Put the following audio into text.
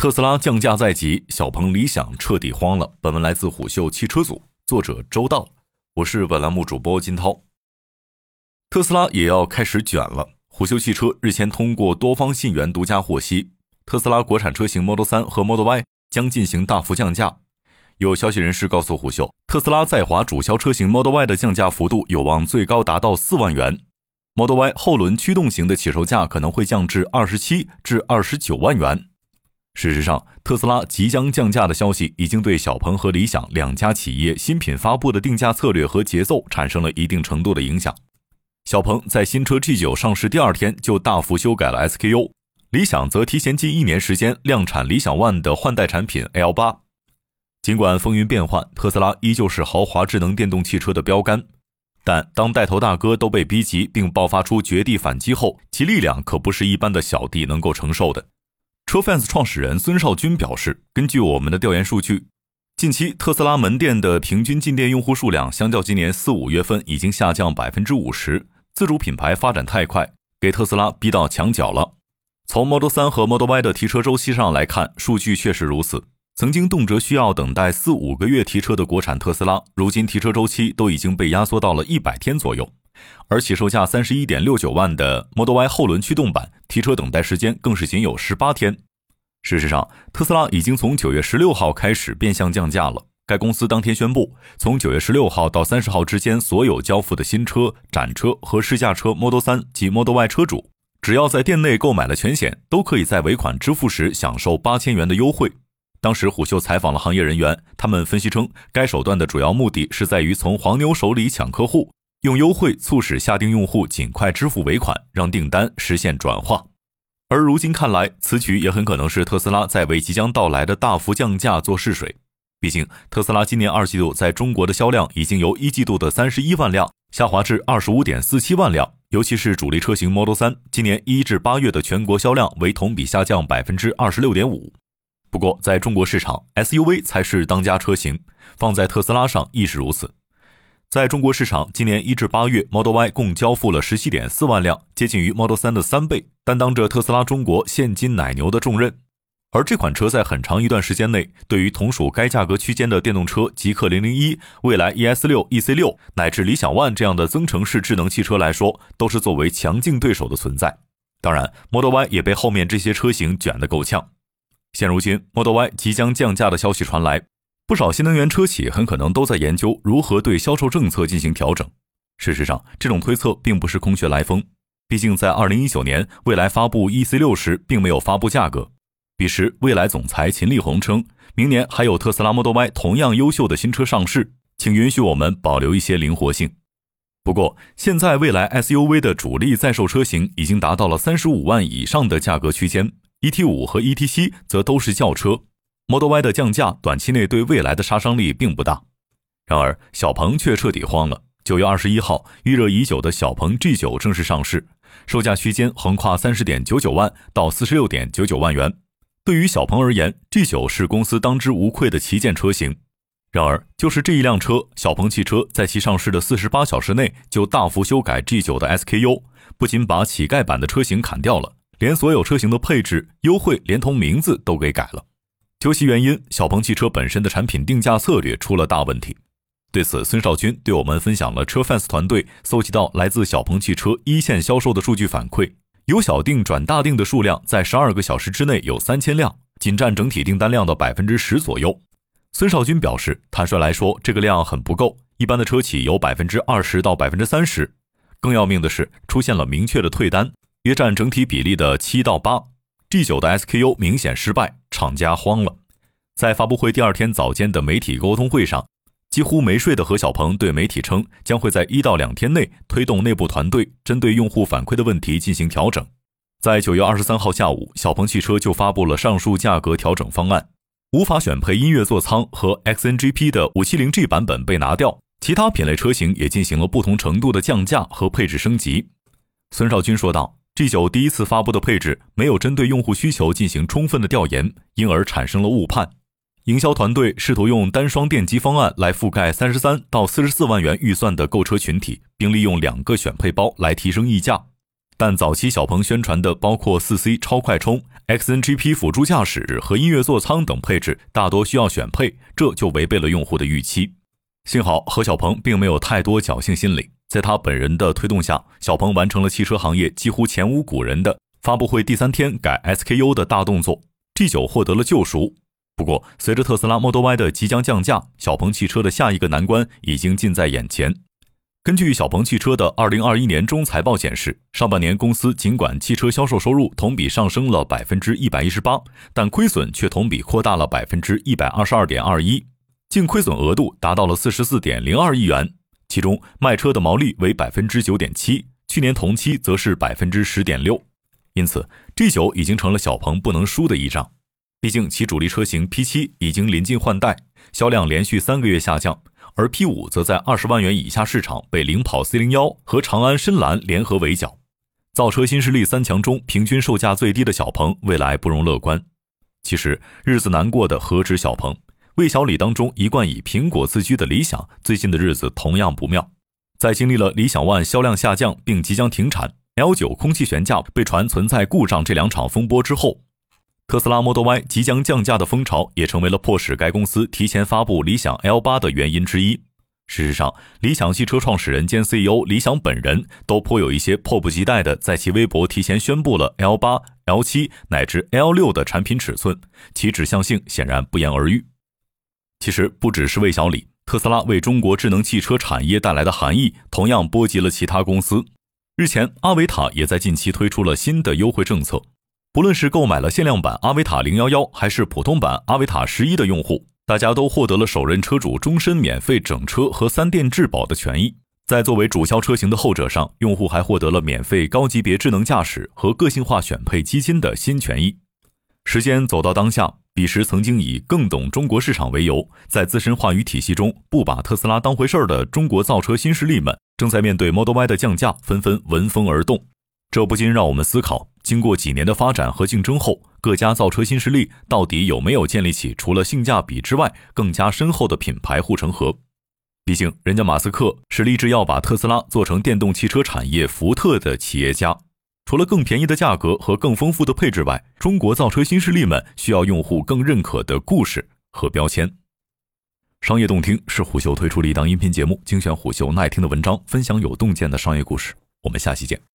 特斯拉降价在即，小鹏、理想彻底慌了。本文来自虎嗅汽车组，作者周道，我是本栏目主播金涛。特斯拉也要开始卷了。虎嗅汽车日前通过多方信源独家获悉，特斯拉国产车型 Model 3和 Model Y 将进行大幅降价。有消息人士告诉虎嗅，特斯拉在华主销车型 Model Y 的降价幅度有望最高达到四万元，Model Y 后轮驱动型的起售价可能会降至二十七至二十九万元。事实上，特斯拉即将降价的消息已经对小鹏和理想两家企业新品发布的定价策略和节奏产生了一定程度的影响。小鹏在新车 G9 上市第二天就大幅修改了 SKU，理想则提前近一年时间量产理想 ONE 的换代产品 L8。尽管风云变幻，特斯拉依旧是豪华智能电动汽车的标杆，但当带头大哥都被逼急并爆发出绝地反击后，其力量可不是一般的小弟能够承受的。车 fans 创始人孙少军表示，根据我们的调研数据，近期特斯拉门店的平均进店用户数量相较今年四五月份已经下降百分之五十。自主品牌发展太快，给特斯拉逼到墙角了。从 Model 3和 Model Y 的提车周期上来看，数据确实如此。曾经动辄需要等待四五个月提车的国产特斯拉，如今提车周期都已经被压缩到了一百天左右。而起售价三十一点六九万的 Model Y 后轮驱动版提车等待时间更是仅有十八天。事实上，特斯拉已经从九月十六号开始变相降价了。该公司当天宣布，从九月十六号到三十号之间，所有交付的新车、展车和试驾车 Model 3及 Model Y 车主，只要在店内购买了全险，都可以在尾款支付时享受八千元的优惠。当时虎嗅采访了行业人员，他们分析称，该手段的主要目的是在于从黄牛手里抢客户。用优惠促使下定用户尽快支付尾款，让订单实现转化。而如今看来，此举也很可能是特斯拉在为即将到来的大幅降价做试水。毕竟，特斯拉今年二季度在中国的销量已经由一季度的三十一万辆下滑至二十五点四七万辆，尤其是主力车型 Model 3，今年一至八月的全国销量为同比下降百分之二十六点五。不过，在中国市场，SUV 才是当家车型，放在特斯拉上亦是如此。在中国市场，今年一至八月，Model Y 共交付了十七点四万辆，接近于 Model 3的三倍，担当着特斯拉中国现金奶牛的重任。而这款车在很长一段时间内，对于同属该价格区间的电动车极氪零零一、蔚来 ES 六、EC 六乃至理想 ONE 这样的增程式智能汽车来说，都是作为强劲对手的存在。当然，Model Y 也被后面这些车型卷得够呛。现如今，Model Y 即将降价的消息传来。不少新能源车企很可能都在研究如何对销售政策进行调整。事实上，这种推测并不是空穴来风。毕竟，在二零一九年，蔚来发布 EC 六时，并没有发布价格。彼时，蔚来总裁秦力红称，明年还有特斯拉 Model Y 同样优秀的新车上市，请允许我们保留一些灵活性。不过，现在蔚来 SUV 的主力在售车型已经达到了三十五万以上的价格区间，ET 五和 ET 七则都是轿车。Model Y 的降价，短期内对未来的杀伤力并不大。然而，小鹏却彻底慌了。九月二十一号，预热已久的小鹏 G9 正式上市，售价区间横跨三十点九九万到四十六点九九万元。对于小鹏而言，G9 是公司当之无愧的旗舰车型。然而，就是这一辆车，小鹏汽车在其上市的四十八小时内就大幅修改 G9 的 SKU，不仅把乞丐版的车型砍掉了，连所有车型的配置、优惠，连同名字都给改了。究其原因，小鹏汽车本身的产品定价策略出了大问题。对此，孙少军对我们分享了车 fans 团队搜集到来自小鹏汽车一线销售的数据反馈：由小订转大订的数量在十二个小时之内有三千辆，仅占整体订单量的百分之十左右。孙少军表示，坦率来说，这个量很不够，一般的车企有百分之二十到百分之三十。更要命的是，出现了明确的退单，约占整体比例的七到八。G9 的 SKU 明显失败，厂家慌了。在发布会第二天早间的媒体沟通会上，几乎没睡的何小鹏对媒体称，将会在一到两天内推动内部团队针对用户反馈的问题进行调整。在九月二十三号下午，小鹏汽车就发布了上述价格调整方案，无法选配音乐座舱和 XNGP 的五七零 G 版本被拿掉，其他品类车型也进行了不同程度的降价和配置升级。孙少军说道。G9 第一次发布的配置没有针对用户需求进行充分的调研，因而产生了误判。营销团队试图用单双电机方案来覆盖三十三到四十四万元预算的购车群体，并利用两个选配包来提升溢价。但早期小鹏宣传的包括四 C 超快充、XNGP 辅助驾驶和音乐座舱等配置，大多需要选配，这就违背了用户的预期。幸好何小鹏并没有太多侥幸心理，在他本人的推动下，小鹏完成了汽车行业几乎前无古人的发布会第三天改 SKU 的大动作，G9 获得了救赎。不过，随着特斯拉 Model Y 的即将降价，小鹏汽车的下一个难关已经近在眼前。根据小鹏汽车的二零二一年中财报显示，上半年公司尽管汽车销售收入同比上升了百分之一百一十八，但亏损却同比扩大了百分之一百二十二点二一，净亏损额度达到了四十四点零二亿元，其中卖车的毛利为百分之九点七，去年同期则是百分之十点六，因此 G 九已经成了小鹏不能输的一仗。毕竟其主力车型 P 七已经临近换代，销量连续三个月下降。而 P 五则在二十万元以下市场被领跑 C 零幺和长安深蓝联合围剿，造车新势力三强中平均售价最低的小鹏，未来不容乐观。其实日子难过的何止小鹏，魏小李当中一贯以苹果自居的理想，最近的日子同样不妙。在经历了理想 ONE 销量下降并即将停产，L 九空气悬架被传存在故障这两场风波之后。特斯拉 Model Y 即将降价的风潮，也成为了迫使该公司提前发布理想 L 八的原因之一。事实上，理想汽车创始人兼 CEO 李想本人都颇有一些迫不及待的，在其微博提前宣布了 L 八、L 七乃至 L 六的产品尺寸，其指向性显然不言而喻。其实，不只是魏小李，特斯拉为中国智能汽车产业带来的含义，同样波及了其他公司。日前，阿维塔也在近期推出了新的优惠政策。不论是购买了限量版阿维塔零幺幺，还是普通版阿维塔十一的用户，大家都获得了首任车主终身免费整车和三电质保的权益。在作为主销车型的后者上，用户还获得了免费高级别智能驾驶和个性化选配基金的新权益。时间走到当下，彼时曾经以更懂中国市场为由，在自身话语体系中不把特斯拉当回事儿的中国造车新势力们，正在面对 Model Y 的降价，纷纷闻风而动。这不禁让我们思考。经过几年的发展和竞争后，各家造车新势力到底有没有建立起除了性价比之外更加深厚的品牌护城河？毕竟，人家马斯克是立志要把特斯拉做成电动汽车产业福特的企业家。除了更便宜的价格和更丰富的配置外，中国造车新势力们需要用户更认可的故事和标签。商业洞听是虎嗅推出的一档音频节目，精选虎嗅耐听的文章，分享有洞见的商业故事。我们下期见。